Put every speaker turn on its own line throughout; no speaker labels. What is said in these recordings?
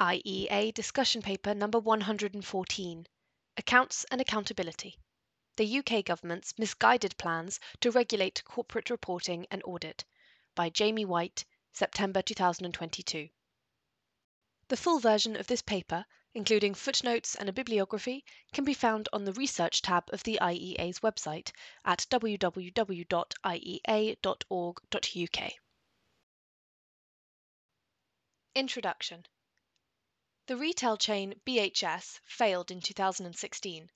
IEA Discussion Paper number 114 Accounts and Accountability The UK Government's Misguided Plans to Regulate Corporate Reporting and Audit by Jamie Whyte, September 2022. The full version of this paper, including footnotes and a bibliography, can be found on the Research tab of the IEA's website at www.iea.org.uk. Introduction The retail chain BHS failed in 2016.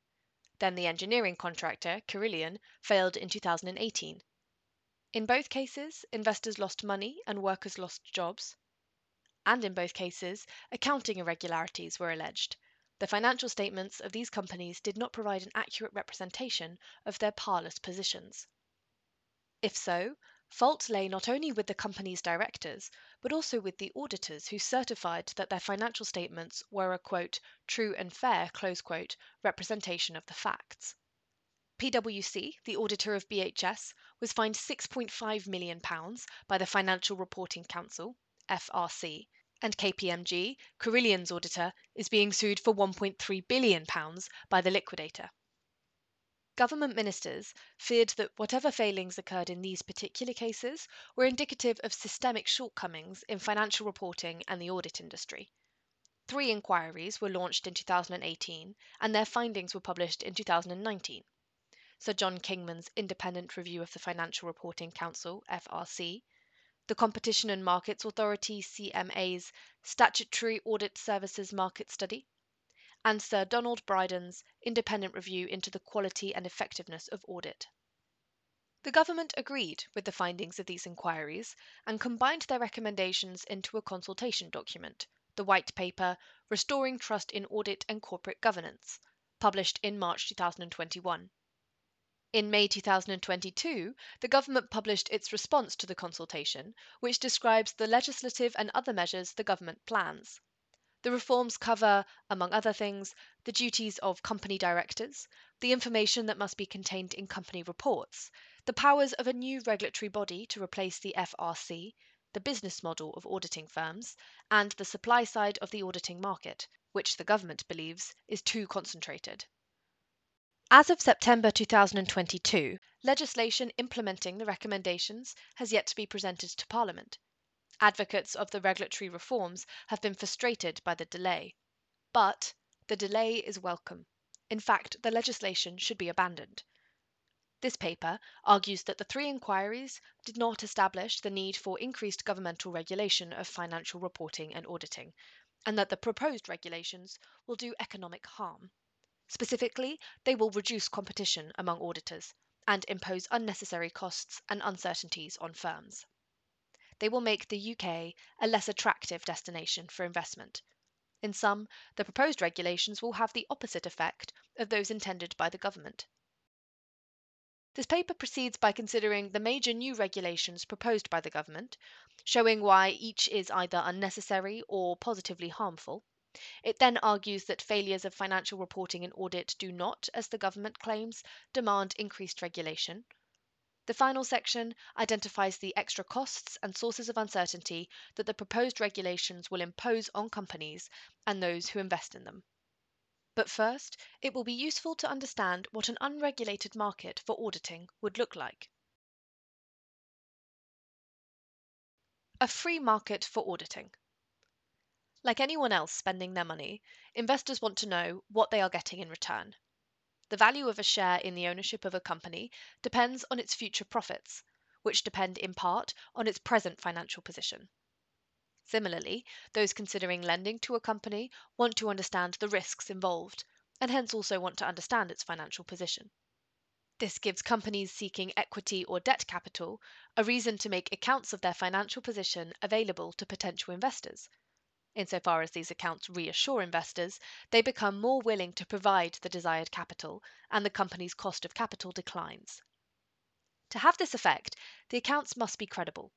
Then the engineering contractor Carillion failed in 2018. In both cases, investors lost money and workers lost jobs. And in both cases, accounting irregularities were alleged. The financial statements of these companies did not provide an accurate representation of their parlous positions. If so, fault lay not only with the company's directors, but also with the auditors who certified that their financial statements were a quote, true and fair quote, representation of the facts. PwC, the auditor of BHS, was fined £6.5 million by the Financial Reporting Council, FRC, and KPMG, Carillion's auditor, is being sued for £1.3 billion by the liquidator. Government ministers feared that whatever failings occurred in these particular cases were indicative of systemic shortcomings in financial reporting and the audit industry. Three inquiries were launched in 2018 and their findings were published in 2019. Sir John Kingman's Independent Review of the Financial Reporting Council, FRC, the Competition and Markets Authority, CMA's Statutory Audit Services Market Study, and Sir Donald Brydon's Independent Review into the Quality and Effectiveness of Audit. The government agreed with the findings of these inquiries and combined their recommendations into a consultation document, the White Paper Restoring Trust in Audit and Corporate Governance, published in March 2021. In May 2022, the government published its response to the consultation, which describes the legislative and other measures the government plans. The reforms cover, among other things, the duties of company directors, the information that must be contained in company reports, the powers of a new regulatory body to replace the FRC, the business model of auditing firms, and the supply side of the auditing market, which the government believes is too concentrated. As of September 2022, legislation implementing the recommendations has yet to be presented to Parliament. Advocates of the regulatory reforms have been frustrated by the delay. But the delay is welcome. In fact, the legislation should be abandoned. This paper argues that the three inquiries did not establish the need for increased governmental regulation of financial reporting and auditing, and that the proposed regulations will do economic harm. Specifically, they will reduce competition among auditors and impose unnecessary costs and uncertainties on firms. They will make the UK a less attractive destination for investment. In sum, the proposed regulations will have the opposite effect of those intended by the government. This paper proceeds by considering the major new regulations proposed by the government, showing why each is either unnecessary or positively harmful, it then argues that failures of financial reporting and audit do not, as the government claims, demand increased regulation. The final section identifies the extra costs and sources of uncertainty that the proposed regulations will impose on companies and those who invest in them. But first, it will be useful to understand what an unregulated market for auditing would look like. A free market for auditing. Like anyone else spending their money, investors want to know what they are getting in return. The value of a share in the ownership of a company depends on its future profits, which depend in part on its present financial position. Similarly, those considering lending to a company want to understand the risks involved, and hence also want to understand its financial position. This gives companies seeking equity or debt capital a reason to make accounts of their financial position available to potential investors Insofar as these accounts reassure investors, they become more willing to provide the desired capital, and the company's cost of capital declines. To have this effect, the accounts must be credible.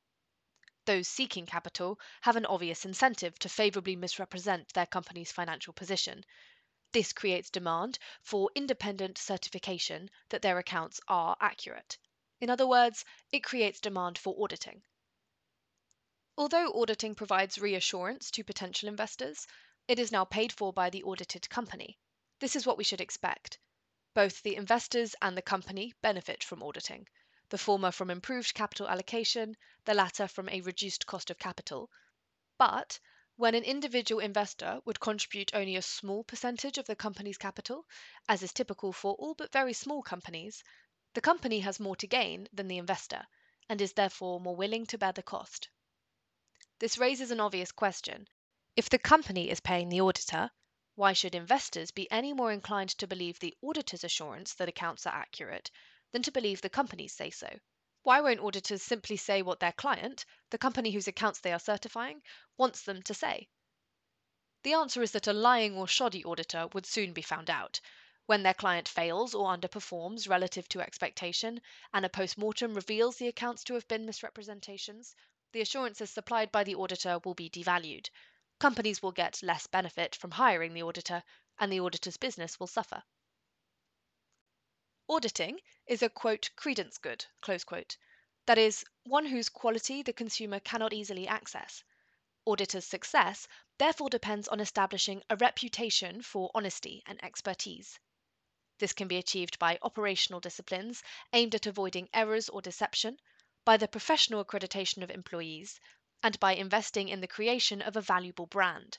Those seeking capital have an obvious incentive to favorably misrepresent their company's financial position. This creates demand for independent certification that their accounts are accurate. In other words, it creates demand for auditing. Although auditing provides reassurance to potential investors, It is now paid for by the audited company. This is what we should expect. Both the investors and the company benefit from auditing, the former from improved capital allocation, the latter from a reduced cost of capital. But when an individual investor would contribute only a small percentage of the company's capital, as is typical for all but very small companies, the company has more to gain than the investor and is therefore more willing to bear the cost. This raises an obvious question. If the company is paying the auditor, why should investors be any more inclined to believe the auditor's assurance that accounts are accurate than to believe the company's say so? Why won't auditors simply say what their client, the company whose accounts they are certifying, wants them to say? The answer is that a lying or shoddy auditor would soon be found out, when their client fails or underperforms relative to expectation, and a post mortem reveals the accounts to have been misrepresentations, the assurances supplied by the auditor will be devalued. Companies will get less benefit from hiring the auditor, and the auditor's business will suffer. Auditing is a quote credence good, close quote. That is, one whose quality the consumer cannot easily access. Auditor's success therefore depends on establishing a reputation for honesty and expertise. This can be achieved by operational disciplines aimed at avoiding errors or deception, by the professional accreditation of employees, and by investing in the creation of a valuable brand.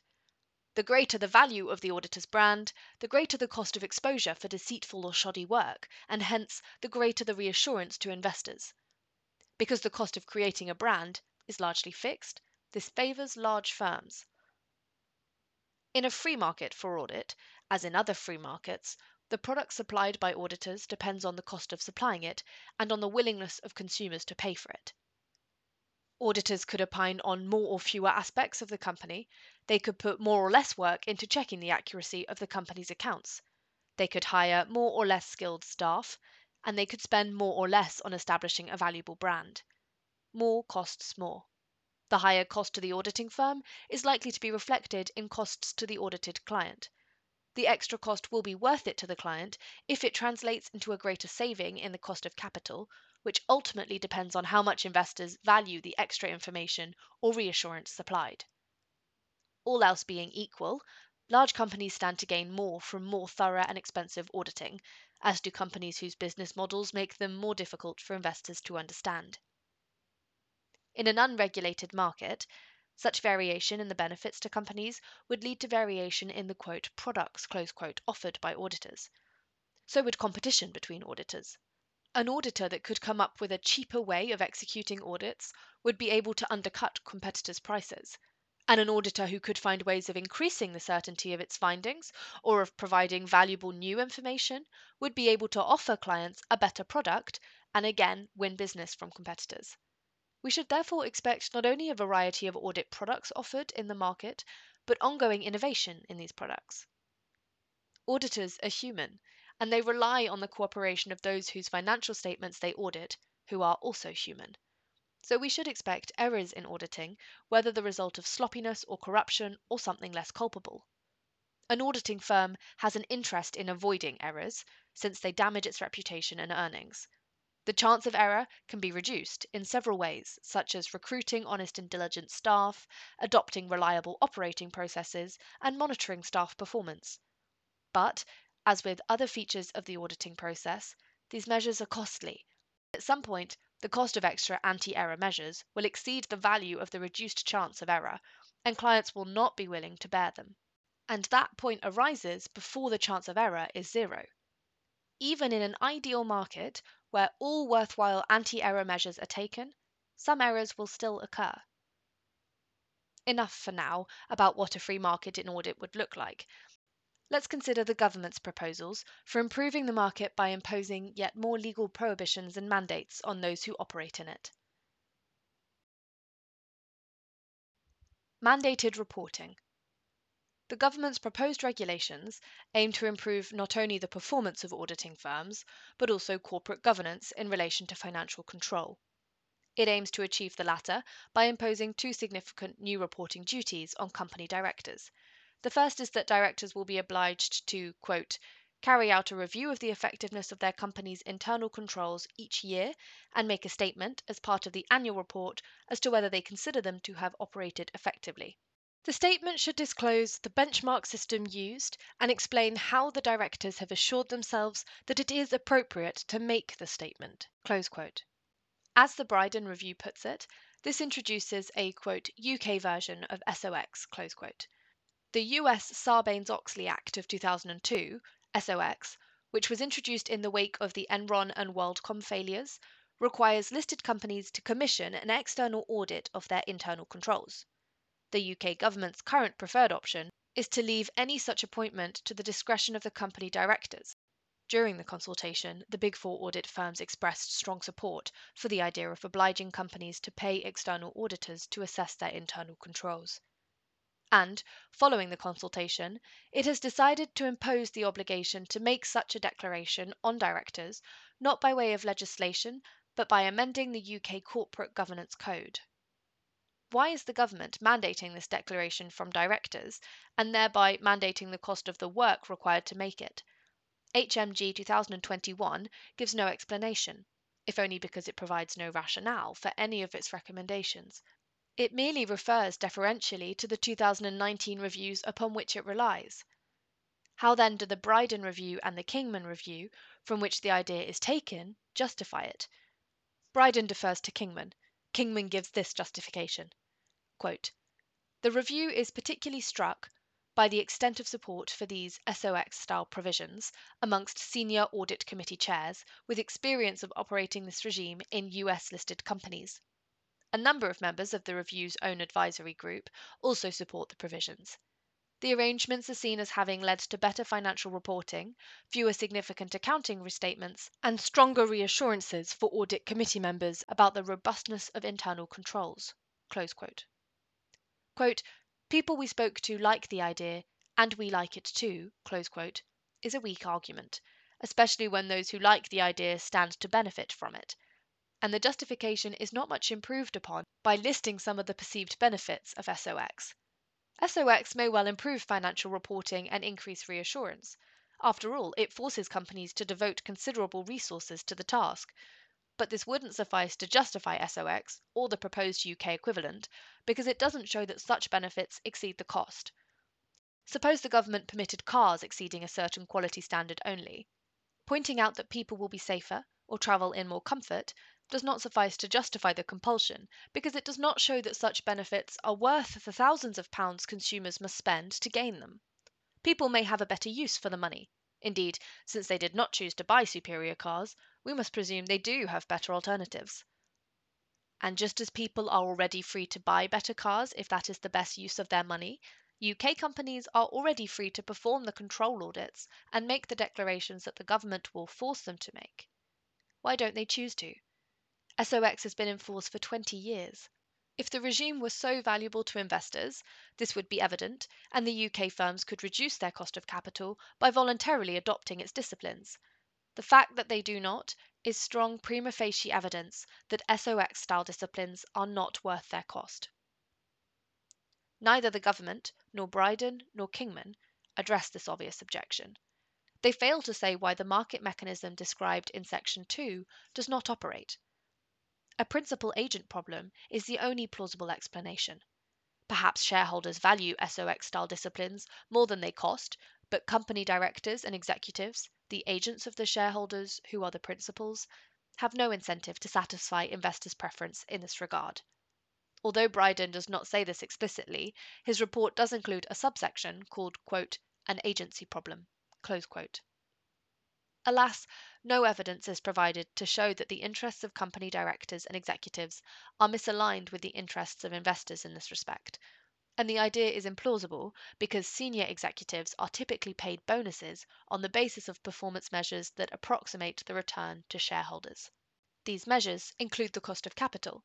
The greater the value of the auditor's brand, the greater the cost of exposure for deceitful or shoddy work, and hence the greater the reassurance to investors. Because the cost of creating a brand is largely fixed, this favors large firms. In a free market for audit, as in other free markets, the product supplied by auditors depends on the cost of supplying it and on the willingness of consumers to pay for it. Auditors could opine on more or fewer aspects of the company. They could put more or less work into checking the accuracy of the company's accounts. They could hire more or less skilled staff, and they could spend more or less on establishing a valuable brand. More costs more. The higher cost to the auditing firm is likely to be reflected in costs to the audited client the extra cost will be worth it to the client if it translates into a greater saving in the cost of capital, which ultimately depends on how much investors value the extra information or reassurance supplied. All else being equal, large companies stand to gain more from more thorough and expensive auditing, as do companies whose business models make them more difficult for investors to understand. In an unregulated market, such variation in the benefits to companies would lead to variation in the products offered by auditors. So would competition between auditors. An auditor that could come up with a cheaper way of executing audits would be able to undercut competitors' prices. And an auditor who could find ways of increasing the certainty of its findings or of providing valuable new information would be able to offer clients a better product and again win business from competitors. We should therefore expect not only a variety of audit products offered in the market, but ongoing innovation in these products. Auditors are human, and they rely on the cooperation of those whose financial statements they audit, who are also human. So we should expect errors in auditing, whether the result of sloppiness or corruption or something less culpable. An auditing firm has an interest in avoiding errors, since they damage its reputation and earnings. The chance of error can be reduced in several ways, such as recruiting honest and diligent staff, adopting reliable operating processes, and monitoring staff performance. But, as with other features of the auditing process, these measures are costly. At some point, the cost of extra anti error measures will exceed the value of the reduced chance of error, and clients will not be willing to bear them. And that point arises before the chance of error is zero. Even in an ideal market, where all worthwhile anti error measures are taken, some errors will still occur. Enough for now about what a free market in audit would look like. Let's consider the government's proposals for improving the market by imposing yet more legal prohibitions and mandates on those who operate in it. Mandated reporting. The government's proposed regulations aim to improve not only the performance of auditing firms, but also corporate governance in relation to financial control. It aims to achieve the latter by imposing two significant new reporting duties on company directors. The first is that directors will be obliged to, quote, carry out a review of the effectiveness of their company's internal controls each year and make a statement as part of the annual report as to whether they consider them to have operated effectively. The statement should disclose the benchmark system used and explain how the directors have assured themselves that it is appropriate to make the statement. As the Brydon Review puts it, this introduces a UK version of SOX. The US Sarbanes Oxley Act of 2002, SOX, which was introduced in the wake of the Enron and WorldCom failures, requires listed companies to commission an external audit of their internal controls. The UK government's current preferred option is to leave any such appointment to the discretion of the company directors. During the consultation, the Big Four audit firms expressed strong support for the idea of obliging companies to pay external auditors to assess their internal controls. And, following the consultation, it has decided to impose the obligation to make such a declaration on directors not by way of legislation but by amending the UK Corporate Governance Code. Why is the government mandating this declaration from directors and thereby mandating the cost of the work required to make it? HMG 2021 gives no explanation, if only because it provides no rationale for any of its recommendations. It merely refers deferentially to the 2019 reviews upon which it relies. How then do the Brydon Review and the Kingman Review, from which the idea is taken, justify it? Brydon defers to Kingman. Kingman gives this justification. The review is particularly struck by the extent of support for these SOX style provisions amongst senior audit committee chairs with experience of operating this regime in US listed companies. A number of members of the review's own advisory group also support the provisions. The arrangements are seen as having led to better financial reporting, fewer significant accounting restatements, and stronger reassurances for audit committee members about the robustness of internal controls. People we spoke to like the idea, and we like it too, is a weak argument, especially when those who like the idea stand to benefit from it. And the justification is not much improved upon by listing some of the perceived benefits of SOX. SOX may well improve financial reporting and increase reassurance. After all, it forces companies to devote considerable resources to the task, but this wouldn't suffice to justify SOX or the proposed UK equivalent because it doesn't show that such benefits exceed the cost. Suppose the government permitted cars exceeding a certain quality standard only. Pointing out that people will be safer or travel in more comfort does not suffice to justify the compulsion because it does not show that such benefits are worth the thousands of pounds consumers must spend to gain them. People may have a better use for the money. Indeed, since they did not choose to buy superior cars, we must presume they do have better alternatives. And just as people are already free to buy better cars if that is the best use of their money, UK companies are already free to perform the control audits and make the declarations that the government will force them to make. Why don't they choose to? SOX has been in force for 20 years. If the regime were so valuable to investors, this would be evident, and the UK firms could reduce their cost of capital by voluntarily adopting its disciplines. The fact that they do not is strong prima facie evidence that SOX style disciplines are not worth their cost. Neither the government, nor Brydon, nor Kingman address this obvious objection. They fail to say why the market mechanism described in Section 2 does not operate. A principal agent problem is the only plausible explanation. Perhaps shareholders value SOX style disciplines more than they cost, but company directors and executives, the agents of the shareholders who are the principals, have no incentive to satisfy investors' preference in this regard. Although Brydon does not say this explicitly, his report does include a subsection called, quote, an agency problem. Alas, no evidence is provided to show that the interests of company directors and executives are misaligned with the interests of investors in this respect. And the idea is implausible because senior executives are typically paid bonuses on the basis of performance measures that approximate the return to shareholders. These measures include the cost of capital.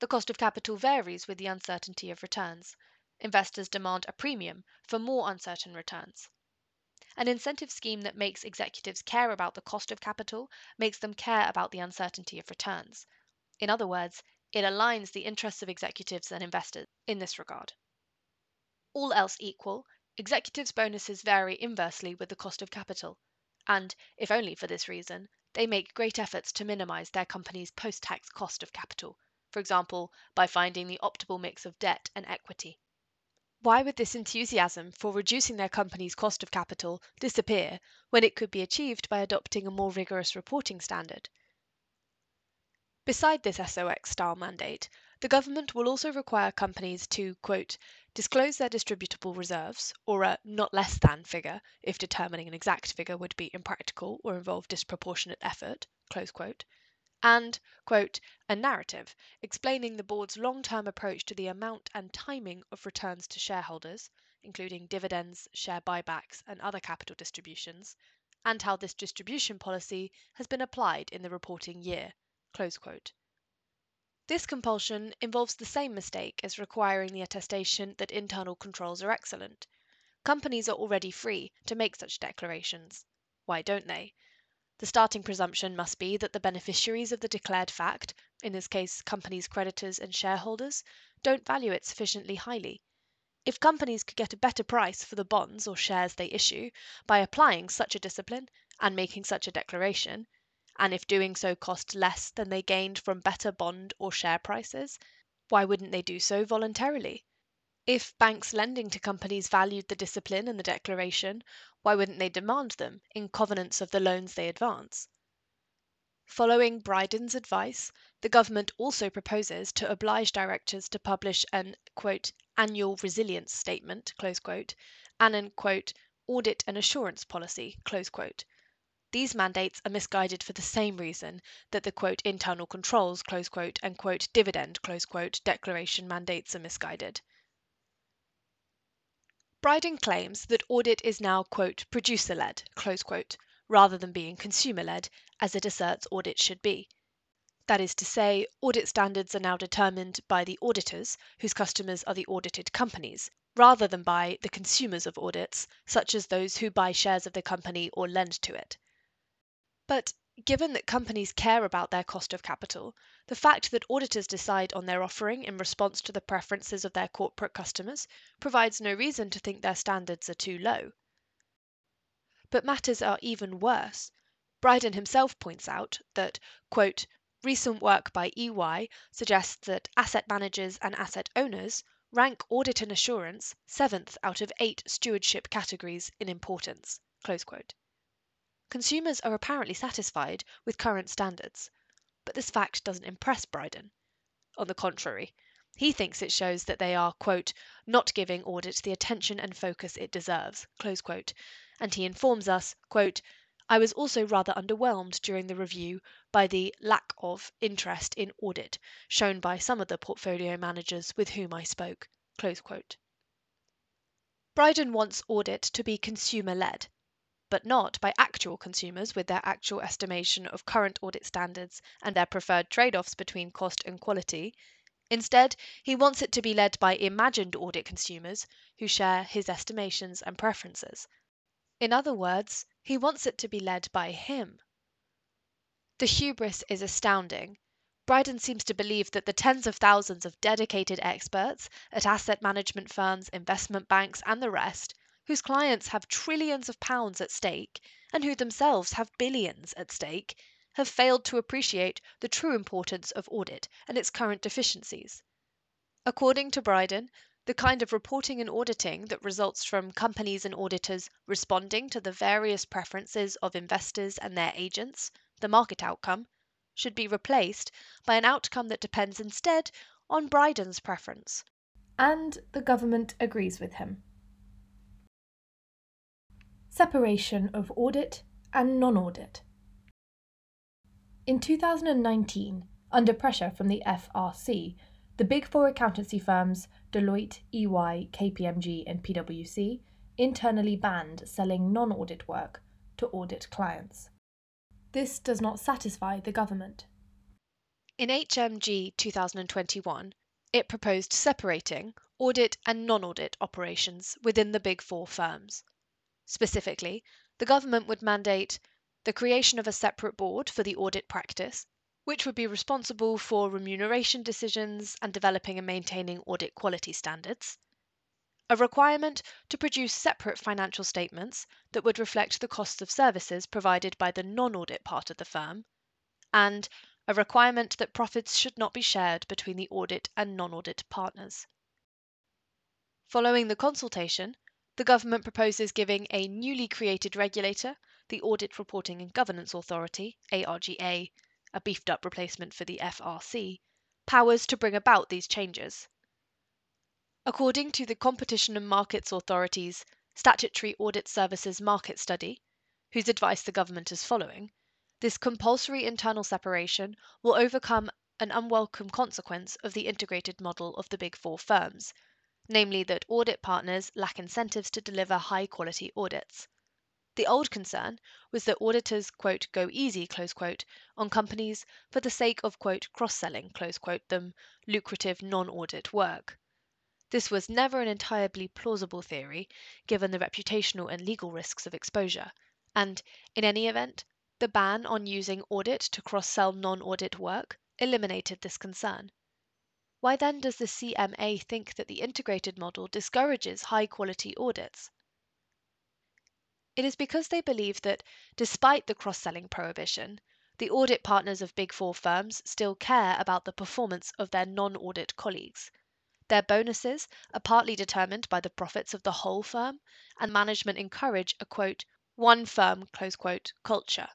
The cost of capital varies with the uncertainty of returns. Investors demand a premium for more uncertain returns. An incentive scheme that makes executives care about the cost of capital makes them care about the uncertainty of returns. In other words, it aligns the interests of executives and investors in this regard. All else equal, executives' bonuses vary inversely with the cost of capital, and, if only for this reason, they make great efforts to minimize their company's post tax cost of capital, for example, by finding the optimal mix of debt and equity. Why would this enthusiasm for reducing their company's cost of capital disappear when it could be achieved by adopting a more rigorous reporting standard? Beside this SOX style mandate, the government will also require companies to, quote, disclose their distributable reserves, or a not less than figure if determining an exact figure would be impractical or involve disproportionate effort, close quote, and, quote, a narrative explaining the board's long term approach to the amount and timing of returns to shareholders, including dividends, share buybacks, and other capital distributions, and how this distribution policy has been applied in the reporting year. This compulsion involves the same mistake as requiring the attestation that internal controls are excellent. Companies are already free to make such declarations. Why don't they? The starting presumption must be that the beneficiaries of the declared fact, in this case companies' creditors and shareholders, don't value it sufficiently highly. If companies could get a better price for the bonds or shares they issue by applying such a discipline and making such a declaration, and if doing so cost less than they gained from better bond or share prices, why wouldn't they do so voluntarily? If banks lending to companies valued the discipline and the declaration, why wouldn't they demand them in covenants of the loans they advance? Following Brydon's advice, the government also proposes to oblige directors to publish an annual resilience statement and an audit and assurance policy. These mandates are misguided for the same reason that the internal controls and dividend declaration mandates are misguided. Brydon claims that audit is now, quote, producer led, quote, rather than being consumer led, as it asserts audit should be. That is to say, audit standards are now determined by the auditors, whose customers are the audited companies, rather than by the consumers of audits, such as those who buy shares of the company or lend to it. But Given that companies care about their cost of capital, the fact that auditors decide on their offering in response to the preferences of their corporate customers provides no reason to think their standards are too low. But matters are even worse. Brydon himself points out that, recent work by EY suggests that asset managers and asset owners rank audit and assurance seventh out of eight stewardship categories in importance. Consumers are apparently satisfied with current standards, but this fact doesn't impress Brydon. On the contrary, he thinks it shows that they are, quote, not giving audit the attention and focus it deserves, close quote, and he informs us, quote, I was also rather underwhelmed during the review by the lack of interest in audit shown by some of the portfolio managers with whom I spoke. Brydon wants audit to be consumer led, but not by actual consumers with their actual estimation of current audit standards and their preferred trade offs between cost and quality. Instead, he wants it to be led by imagined audit consumers who share his estimations and preferences. In other words, he wants it to be led by him. The hubris is astounding. Brydon seems to believe that the tens of thousands of dedicated experts at asset management firms, investment banks, and the rest whose clients have trillions of pounds at stake and who themselves have billions at stake, have failed to appreciate the true importance of audit and its current deficiencies. According to Brydon, the kind of reporting and auditing that results from companies and auditors responding to the various preferences of investors and their agents, the market outcome, should be replaced by an outcome that depends instead on Brydon's preference.
And the government agrees with him separation of audit and non audit. In 2019, under pressure from the FRC, the big four accountancy firms Deloitte, EY, KPMG, and PwC internally banned selling non audit work to audit clients. This does not satisfy the government.
In HMG 2021, it proposed separating audit and non audit operations within the big four firms. Specifically, the government would mandate the creation of a separate board for the audit practice, which would be responsible for remuneration decisions and developing and maintaining audit quality standards, a requirement to produce separate financial statements that would reflect the costs of services provided by the non audit part of the firm, and a requirement that profits should not be shared between the audit and non audit partners. Following the consultation, the government proposes giving a newly created regulator, the Audit Reporting and Governance Authority, ARGA, a beefed up replacement for the FRC, powers to bring about these changes. According to the Competition and Markets Authority's Statutory Audit Services Market Study, whose advice the government is following, this compulsory internal separation will overcome an unwelcome consequence of the integrated model of the Big Four firms, namely that audit partners lack incentives to deliver high quality audits. The old concern was that auditors quote, go easy quote, on companies for the sake of cross selling them lucrative non audit work. This was never an entirely plausible theory, given the reputational and legal risks of exposure, and, in any event, the ban on using audit to cross sell non audit work eliminated this concern. Why then does the CMA think that the integrated model discourages high quality audits? It is because they believe that, despite the cross selling prohibition, the audit partners of Big Four firms still care about the performance of their non audit colleagues. Their bonuses are partly determined by the profits of the whole firm, and management encourage a quote, one firm quote, culture.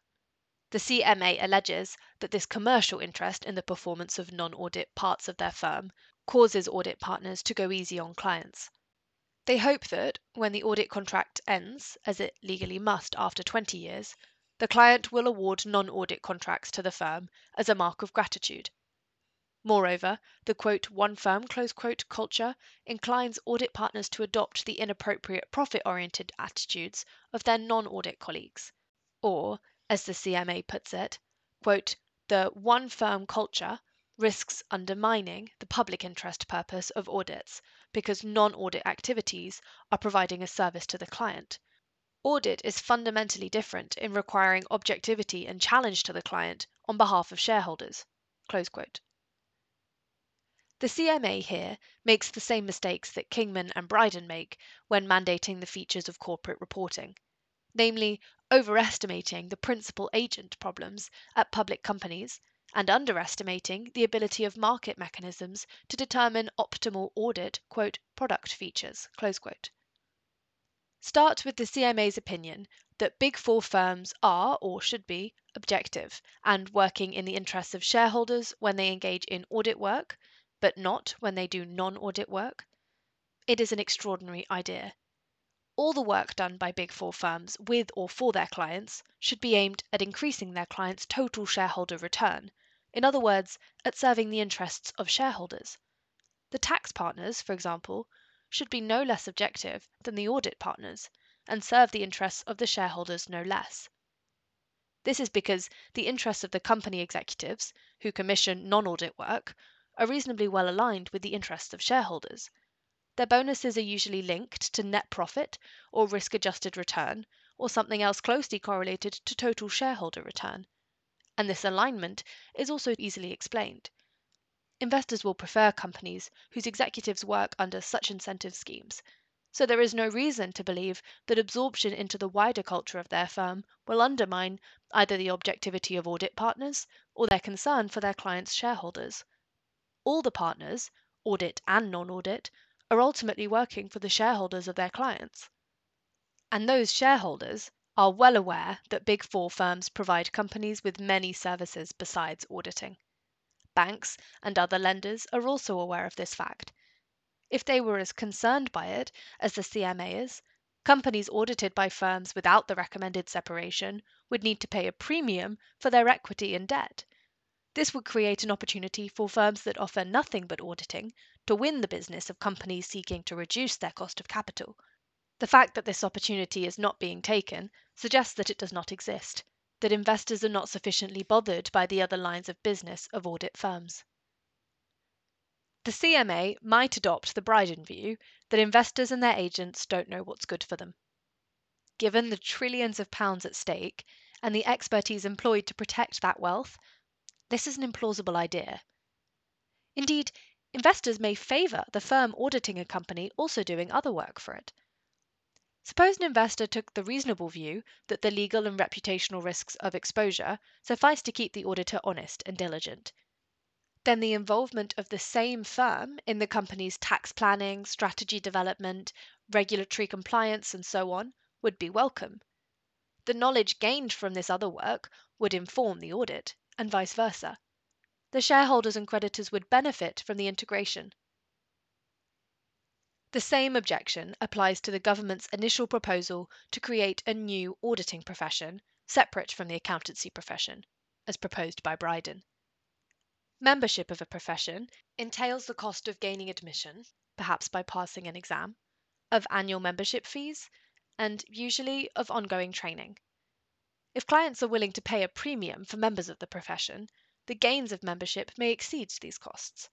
The CMA alleges that this commercial interest in the performance of non audit parts of their firm causes audit partners to go easy on clients. They hope that, when the audit contract ends, as it legally must after 20 years, the client will award non audit contracts to the firm as a mark of gratitude. Moreover, the quote, one firm close quote, culture inclines audit partners to adopt the inappropriate profit oriented attitudes of their non audit colleagues. Or, as the CMA puts it, the one firm culture risks undermining the public interest purpose of audits because non audit activities are providing a service to the client. Audit is fundamentally different in requiring objectivity and challenge to the client on behalf of shareholders. The CMA here makes the same mistakes that Kingman and Brydon make when mandating the features of corporate reporting namely overestimating the principal agent problems at public companies and underestimating the ability of market mechanisms to determine optimal audit quote, product features. Start with the CMA's opinion that Big Four firms are, or should be, objective and working in the interests of shareholders when they engage in audit work, but not when they do non audit work. It is an extraordinary idea all the work done by Big Four firms with or for their clients should be aimed at increasing their clients' total shareholder return, in other words, at serving the interests of shareholders. The tax partners, for example, should be no less objective than the audit partners and serve the interests of the shareholders no less. This is because the interests of the company executives, who commission non audit work, are reasonably well aligned with the interests of shareholders their bonuses are usually linked to net profit or risk adjusted return, or something else closely correlated to total shareholder return. And this alignment is also easily explained. Investors will prefer companies whose executives work under such incentive schemes, so there is no reason to believe that absorption into the wider culture of their firm will undermine either the objectivity of audit partners or their concern for their clients' shareholders. All the partners, audit and non audit, are ultimately working for the shareholders of their clients. And those shareholders are well aware that Big Four firms provide companies with many services besides auditing. Banks and other lenders are also aware of this fact. If they were as concerned by it as the CMA is, companies audited by firms without the recommended separation would need to pay a premium for their equity and debt. This would create an opportunity for firms that offer nothing but auditing to win the business of companies seeking to reduce their cost of capital. The fact that this opportunity is not being taken suggests that it does not exist, that investors are not sufficiently bothered by the other lines of business of audit firms. The CMA might adopt the Brydon view that investors and their agents don't know what's good for them. Given the trillions of pounds at stake and the expertise employed to protect that wealth, this is an implausible idea. Indeed, investors may favor the firm auditing a company also doing other work for it. Suppose an investor took the reasonable view that the legal and reputational risks of exposure suffice to keep the auditor honest and diligent. then the involvement of the same firm in the company's tax planning, strategy development, regulatory compliance, and so on would be welcome. The knowledge gained from this other work would inform the audit, and vice versa. The shareholders and creditors would benefit from the integration. The same objection applies to the government's initial proposal to create a new auditing profession separate from the accountancy profession, as proposed by Brydon. Membership of a profession entails the cost of gaining admission, perhaps by passing an exam, of annual membership fees, and usually of ongoing training. If clients are willing to pay a premium for members of the profession, the gains of membership may exceed these costs.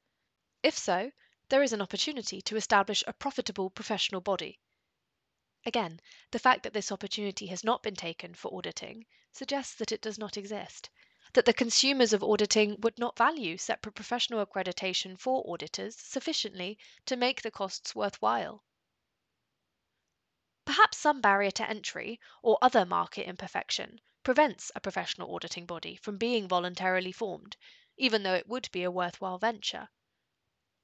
If so, there is an opportunity to establish a profitable professional body. Again, the fact that this opportunity has not been taken for auditing suggests that it does not exist that the consumers of auditing would not value separate professional accreditation for auditors sufficiently to make the costs worthwhile. Perhaps some barrier to entry or other market imperfection prevents a professional auditing body from being voluntarily formed, even though it would be a worthwhile venture.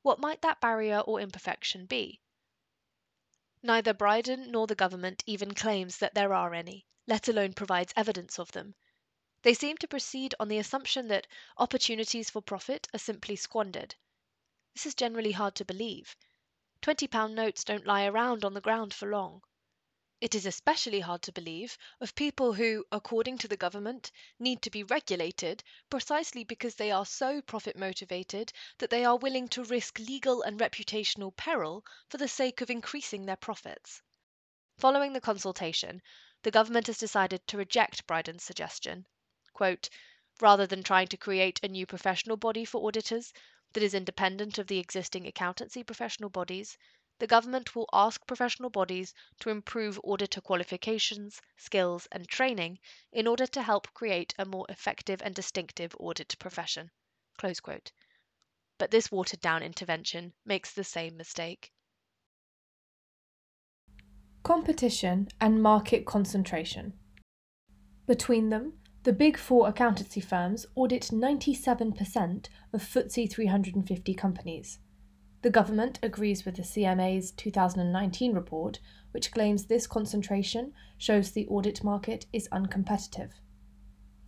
What might that barrier or imperfection be? Neither Brydon nor the government even claims that there are any, let alone provides evidence of them, they seem to proceed on the assumption that opportunities for profit are simply squandered. This is generally hard to believe. Twenty pound notes don't lie around on the ground for long. It is especially hard to believe of people who, according to the government, need to be regulated precisely because they are so profit motivated that they are willing to risk legal and reputational peril for the sake of increasing their profits. Following the consultation, the government has decided to reject Brydon's suggestion quote, rather than trying to create a new professional body for auditors that is independent of the existing accountancy professional bodies, the government will ask professional bodies to improve auditor qualifications, skills, and training in order to help create a more effective and distinctive audit profession. But this watered down intervention makes the same mistake.
Competition and market concentration. Between them, the Big Four accountancy firms audit 97% of FTSE 350 companies. The government agrees with the CMA's 2019 report, which claims this concentration shows the audit market is uncompetitive.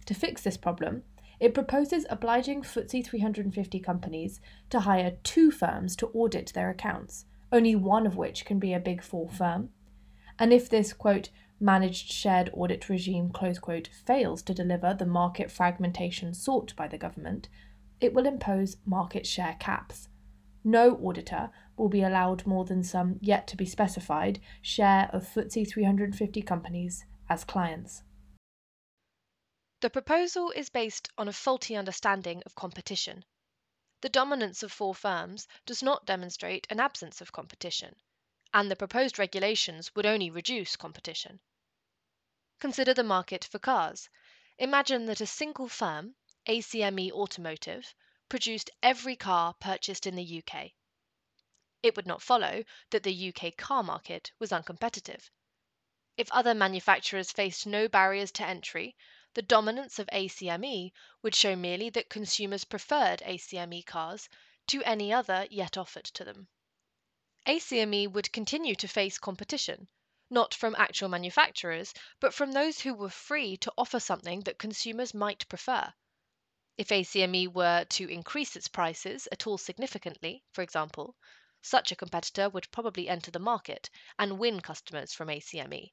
To fix this problem, it proposes obliging FTSE 350 companies to hire two firms to audit their accounts, only one of which can be a Big Four firm. And if this, quote, managed shared audit regime close quote, fails to deliver the market fragmentation sought by the government, it will impose market share caps. No auditor will be allowed more than some yet to be specified share of FTSE 350 companies as clients.
The proposal is based on a faulty understanding of competition. The dominance of four firms does not demonstrate an absence of competition, and the proposed regulations would only reduce competition. Consider the market for cars. Imagine that a single firm, ACME Automotive, produced every car purchased in the UK. It would not follow that the UK car market was uncompetitive. If other manufacturers faced no barriers to entry, the dominance of ACME would show merely that consumers preferred ACME cars to any other yet offered to them. ACME would continue to face competition not from actual manufacturers, but from those who were free to offer something that consumers might prefer. If ACME were to increase its prices at all significantly, for example, such a competitor would probably enter the market and win customers from ACME.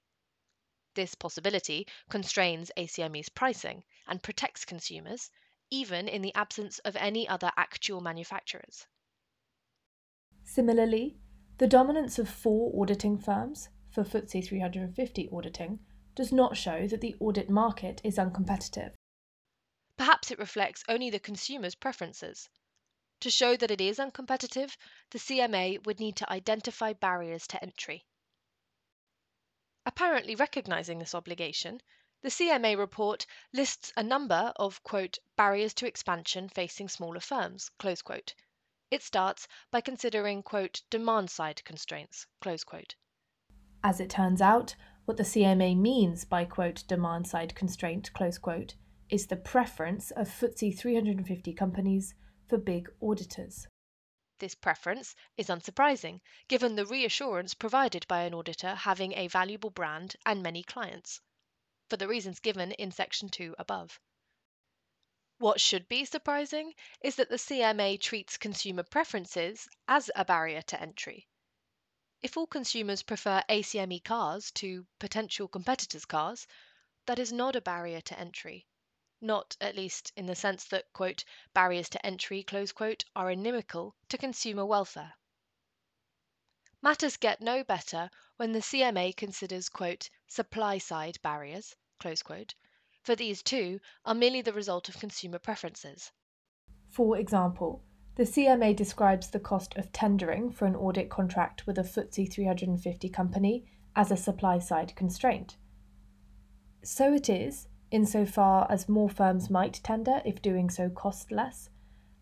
This possibility constrains ACME's pricing and protects consumers, even in the absence of any other actual manufacturers.
Similarly, the dominance of four auditing firms for FTSE 350 auditing does not show that the audit market is uncompetitive.
Perhaps it reflects only the consumer's preferences. To show that it is uncompetitive, the CMA would need to identify barriers to entry. Apparently recognizing this obligation, the CMA report lists a number of quote, barriers to expansion facing smaller firms. It starts by considering quote, demand side constraints.
As it turns out, what the CMA means by quote demand side constraint close quote is the preference of FTSE 350 companies for big auditors.
This preference is unsurprising, given the reassurance provided by an auditor having a valuable brand and many clients, for the reasons given in section 2 above. What should be surprising is that the CMA treats consumer preferences as a barrier to entry. If all consumers prefer ACME cars to potential competitors' cars, that is not a barrier to entry. Not, at least, in the sense that, quote, barriers to entry, close quote, are inimical to consumer welfare. Matters get no better when the CMA considers, quote, supply side barriers, close quote, for these too are merely the result of consumer preferences.
For example, the CMA describes the cost of tendering for an audit contract with a FTSE 350 company as a supply side constraint. So it is, insofar as more firms might tender if doing so cost less,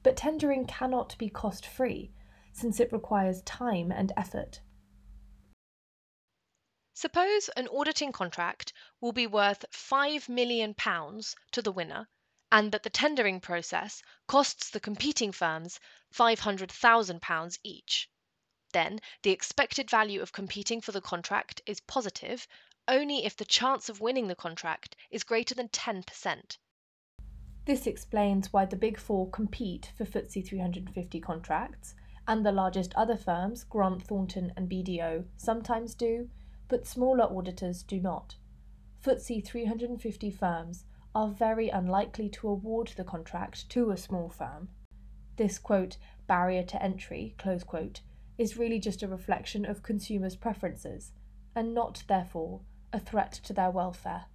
but tendering cannot be cost free, since it requires time and effort.
Suppose an auditing contract will be worth £5 million to the winner and that the tendering process costs the competing firms £500,000 each. Then the expected value of competing for the contract is positive only if the chance of winning the contract is greater than 10%.
This explains why the Big Four compete for FTSE 350 contracts, and the largest other firms, Grant Thornton and BDO, sometimes do, but smaller auditors do not. FTSE 350 firms are very unlikely to award the contract to a small firm. This quote, barrier to entry, close quote, is really just a reflection of consumers' preferences, and not, therefore, a threat to their welfare.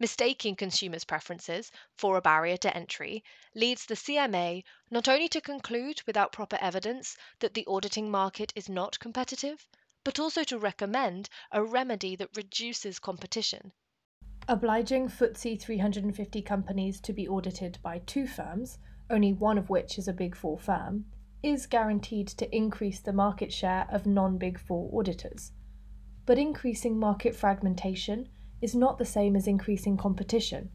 Mistaking consumers' preferences for a barrier to entry leads the CMA not only to conclude without proper evidence that the auditing market is not competitive, but also to recommend a remedy that reduces competition.
Obliging FTSE 350 companies to be audited by two firms, only one of which is a Big Four firm, is guaranteed to increase the market share of non Big Four auditors. But increasing market fragmentation is not the same as increasing competition.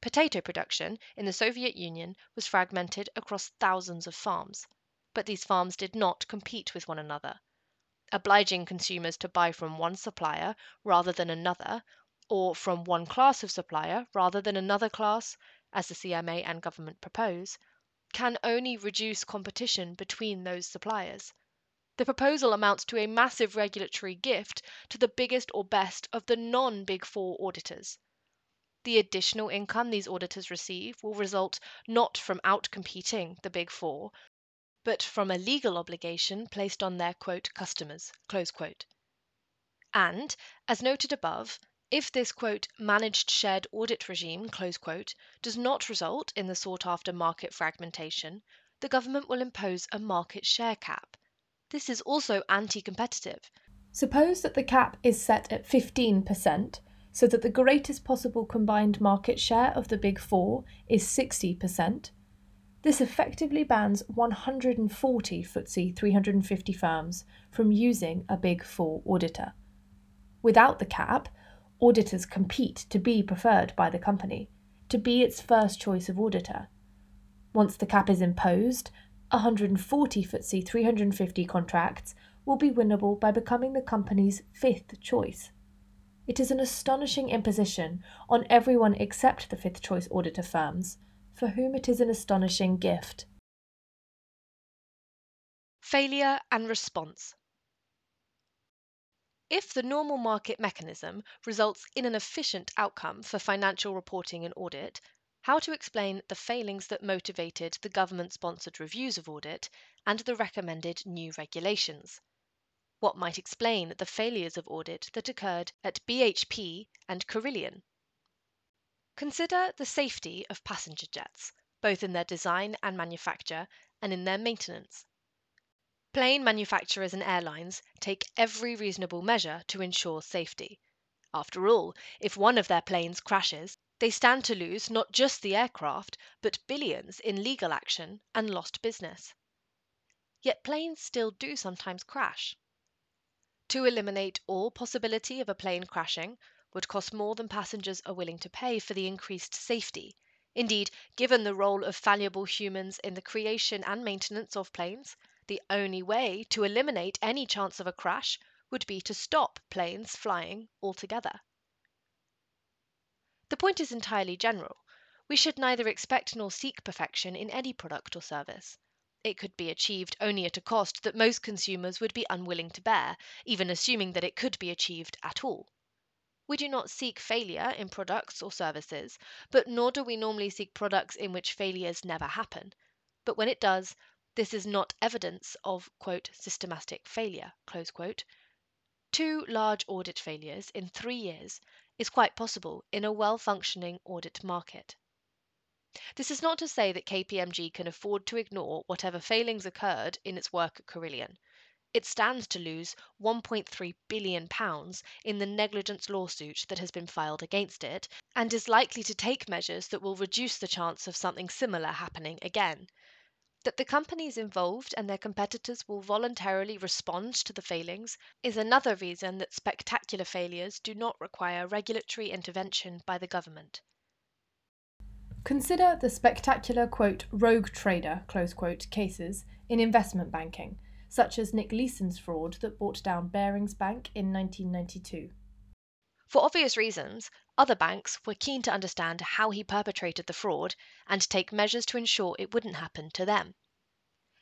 Potato production in the Soviet Union was fragmented across thousands of farms, but these farms did not compete with one another obliging consumers to buy from one supplier rather than another, or from one class of supplier rather than another class, as the CMA and government propose, can only reduce competition between those suppliers. The proposal amounts to a massive regulatory gift to the biggest or best of the non Big Four auditors. The additional income these auditors receive will result not from outcompeting the Big Four, but from a legal obligation placed on their customers. And, as noted above, if this managed shared audit regime does not result in the sought after market fragmentation, the government will impose a market share cap. This is also anti competitive.
Suppose that the cap is set at 15%, so that the greatest possible combined market share of the Big Four is 60%, this effectively bans 140 FTSE 350 firms from using a Big Four auditor. Without the cap, auditors compete to be preferred by the company, to be its first choice of auditor. Once the cap is imposed, 140 FTSE 350 contracts will be winnable by becoming the company's fifth choice. It is an astonishing imposition on everyone except the fifth choice auditor firms for whom it is an astonishing gift.
Failure and response. If the normal market mechanism results in an efficient outcome for financial reporting and audit, how to explain the failings that motivated the government sponsored reviews of audit and the recommended new regulations? What might explain the failures of audit that occurred at BHS and Carillion? Consider the safety of passenger jets, both in their design and manufacture and in their maintenance. Plane manufacturers and airlines take every reasonable measure to ensure safety. After all, if one of their planes crashes, they stand to lose not just the aircraft, but billions in legal action and lost business. Yet planes still do sometimes crash. To eliminate all possibility of a plane crashing, would cost more than passengers are willing to pay for the increased safety, Indeed, given the role of fallible humans in the creation and maintenance of planes, the only way to eliminate any chance of a crash would be to stop planes flying altogether. The point is entirely general. We should neither expect nor seek perfection in any product or service. It could be achieved only at a cost that most consumers would be unwilling to bear, even assuming that it could be achieved at all. We do not seek failure in products or services, but nor do we normally seek products in which failures never happen. But when it does, this is not evidence of quote, systematic failure. Quote. Two large audit failures in three years is quite possible in a well functioning audit market. This is not to say that KPMG can afford to ignore whatever failings occurred in its work at Carillion. It stands to lose 1.3 billion pounds in the negligence lawsuit that has been filed against it and is likely to take measures that will reduce the chance of something similar happening again. That the companies involved and their competitors will voluntarily respond to the failings is another reason that spectacular failures do not require regulatory intervention by the government.
Consider the spectacular quote rogue trader close quote cases in investment banking, such as Nick Leeson's fraud that brought down Barings Bank in 1992.
For obvious reasons, other banks were keen to understand how he perpetrated the fraud and take measures to ensure it wouldn't happen to them.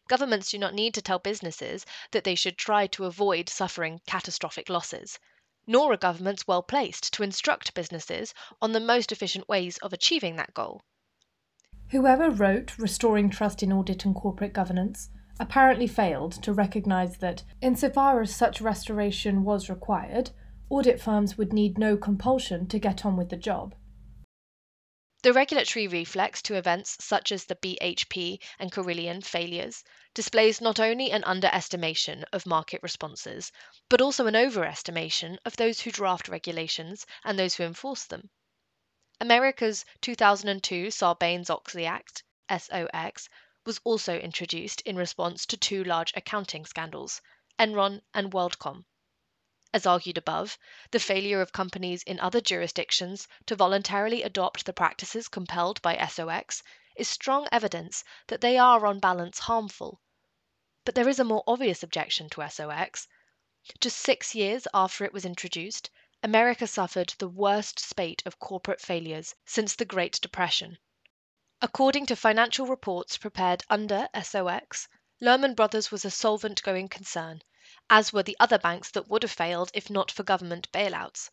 Governments do not need to tell businesses that they should try to avoid suffering catastrophic losses, nor are governments well placed to instruct businesses on the most efficient ways of achieving that goal.
Whoever wrote Restoring Trust in Audit and Corporate Governance apparently failed to recognise that, insofar as such restoration was required, audit firms would need no compulsion to get on with the job.
The regulatory reflex to events such as the BHS and Carillion failures displays not only an underestimation of market responses, but also an overestimation of those who draft regulations and those who enforce them. America's 2002 Sarbanes Oxley Act, SOX, was also introduced in response to two large accounting scandals, Enron and WorldCom. As argued above, the failure of companies in other jurisdictions to voluntarily adopt the practices compelled by SOX is strong evidence that they are on balance harmful. But there is a more obvious objection to SOX. Just six years after it was introduced, America suffered the worst spate of corporate failures since the Great Depression. According to financial reports prepared under SOX, Lehman Brothers was a solvent going concern as were the other banks that would have failed if not for government bailouts.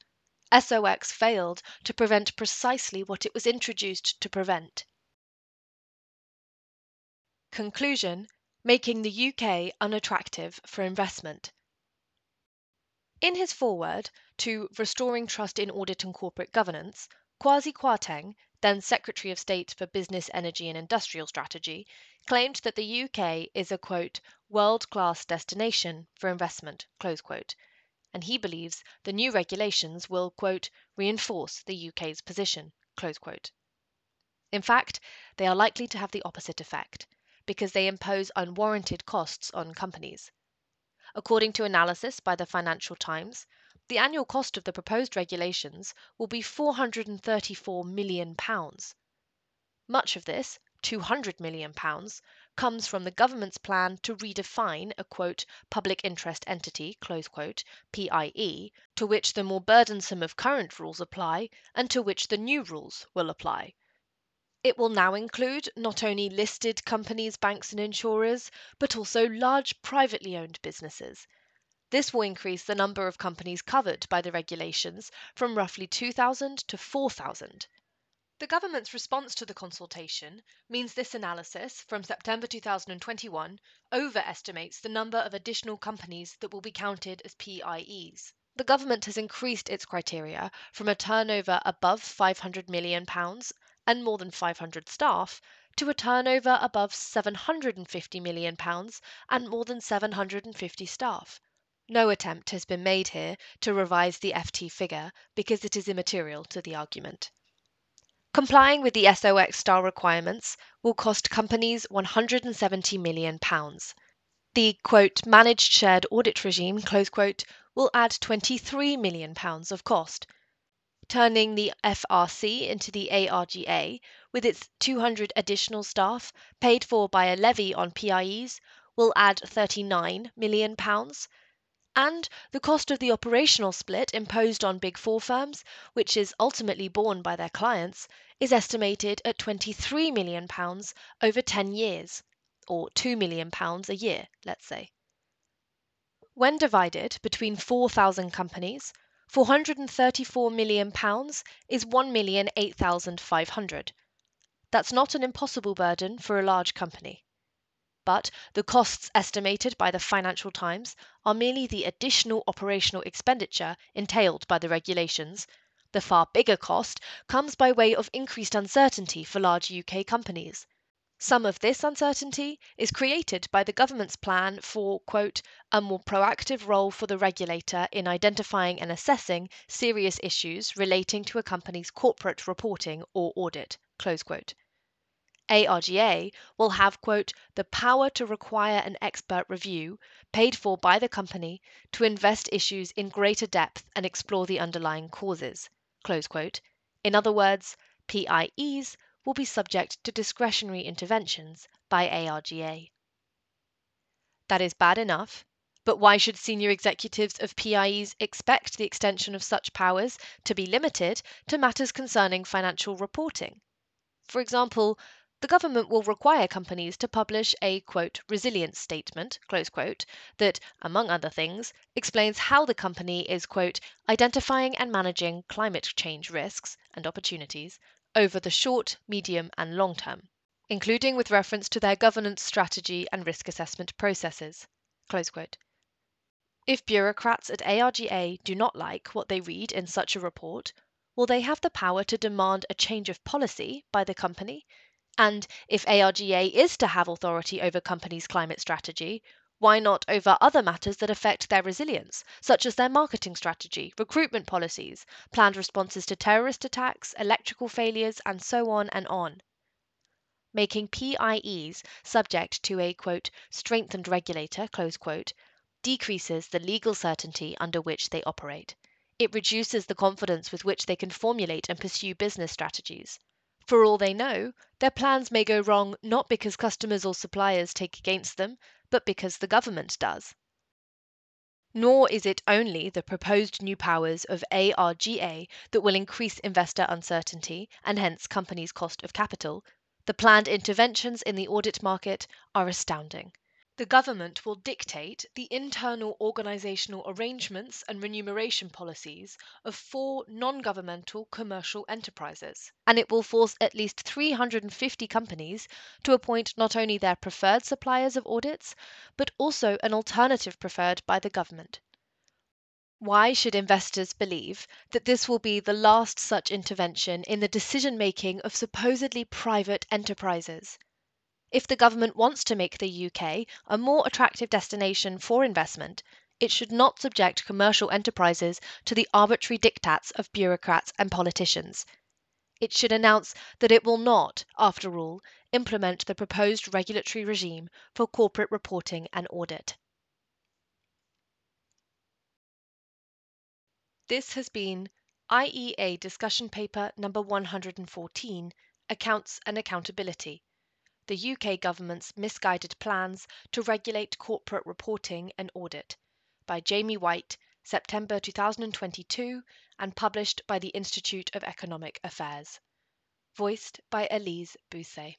SOX failed to prevent precisely what it was introduced to prevent. Conclusion Making the UK unattractive for investment. In his foreword to Restoring Trust in Audit and Corporate Governance, Kwasi Kwarteng, then Secretary of State for Business, Energy and Industrial Strategy, claimed that the UK is a quote, world class destination for investment, close quote, and he believes the new regulations will quote, reinforce the UK's position. close quote. In fact, they are likely to have the opposite effect because they impose unwarranted costs on companies. According to analysis by the Financial Times, the annual cost of the proposed regulations will be 434 million pounds. Much of this, 200 million pounds, comes from the government's plan to redefine a quote, public interest entity, quote, PIE, to which the more burdensome of current rules apply and to which the new rules will apply. It will now include not only listed companies, banks, and insurers, but also large privately owned businesses. This will increase the number of companies covered by the regulations from roughly 2,000 to 4,000. The government's response to the consultation means this analysis from September 2021 overestimates the number of additional companies that will be counted as PIEs. The government has increased its criteria from a turnover above 500 million pounds and more than 500 staff to a turnover above 750 million pounds and more than 750 staff. No attempt has been made here to revise the FT figure because it is immaterial to the argument. Complying with the SOX style requirements will cost companies 170 million pounds. The quote, managed shared audit regime quote, will add 23 million pounds of cost. turning the FRC into the ARGA with its 200 additional staff paid for by a levy on PIEs will add 39 million pounds and the cost of the operational split imposed on Big Four firms, which is ultimately borne by their clients, is estimated at £23 million over 10 years, or £2 million a year, let's say. When divided between 4,000 companies, £434 million is 1,008,500. That's not an impossible burden for a large company. But the costs estimated by the Financial Times are merely the additional operational expenditure entailed by the regulations. The far bigger cost comes by way of increased uncertainty for large UK companies. Some of this uncertainty is created by the government's plan for, quote, a more proactive role for the regulator in identifying and assessing serious issues relating to a company's corporate reporting or audit, close quote. ARGA will have, quote, the power to require an expert review paid for by the company to invest issues in greater depth and explore the underlying causes. In other words, PIEs will be subject to discretionary interventions by ARGA. That is bad enough, but why should senior executives of PIEs expect the extension of such powers to be limited to matters concerning financial reporting? For example, the government will require companies to publish a quote resilience statement close quote that among other things explains how the company is quote identifying and managing climate change risks and opportunities over the short, medium and long term including with reference to their governance strategy and risk assessment processes close quote. If bureaucrats at ARGA do not like what they read in such a report will they have the power to demand a change of policy by the company and if ARGA is to have authority over companies' climate strategy, why not over other matters that affect their resilience, such as their marketing strategy, recruitment policies, planned responses to terrorist attacks, electrical failures, and so on and on? Making PIEs subject to a quote, strengthened regulator close quote, decreases the legal certainty under which they operate. It reduces the confidence with which they can formulate and pursue business strategies. For all they know, their plans may go wrong not because customers or suppliers take against them, but because the government does. Nor is it only the proposed new powers of ARGA that will increase investor uncertainty and hence companies' cost of capital. The planned interventions in the audit market are astounding. The government will dictate the internal organizational arrangements and remuneration policies of four non governmental commercial enterprises, and it will force at least 350 companies to appoint not only their preferred suppliers of audits, but also an alternative preferred by the government. Why should investors believe that this will be the last such intervention in the decision making of supposedly private enterprises? If the government wants to make the UK a more attractive destination for investment, it should not subject commercial enterprises to the arbitrary diktats of bureaucrats and politicians. It should announce that it will not, after all, implement the proposed regulatory regime for corporate reporting and audit. This has been IEA discussion paper number 114 Accounts and Accountability the UK government's misguided plans to regulate corporate reporting and audit by Jamie Whyte, September 2022, and published by the Institute of Economic Affairs. Voiced by Elise Busset.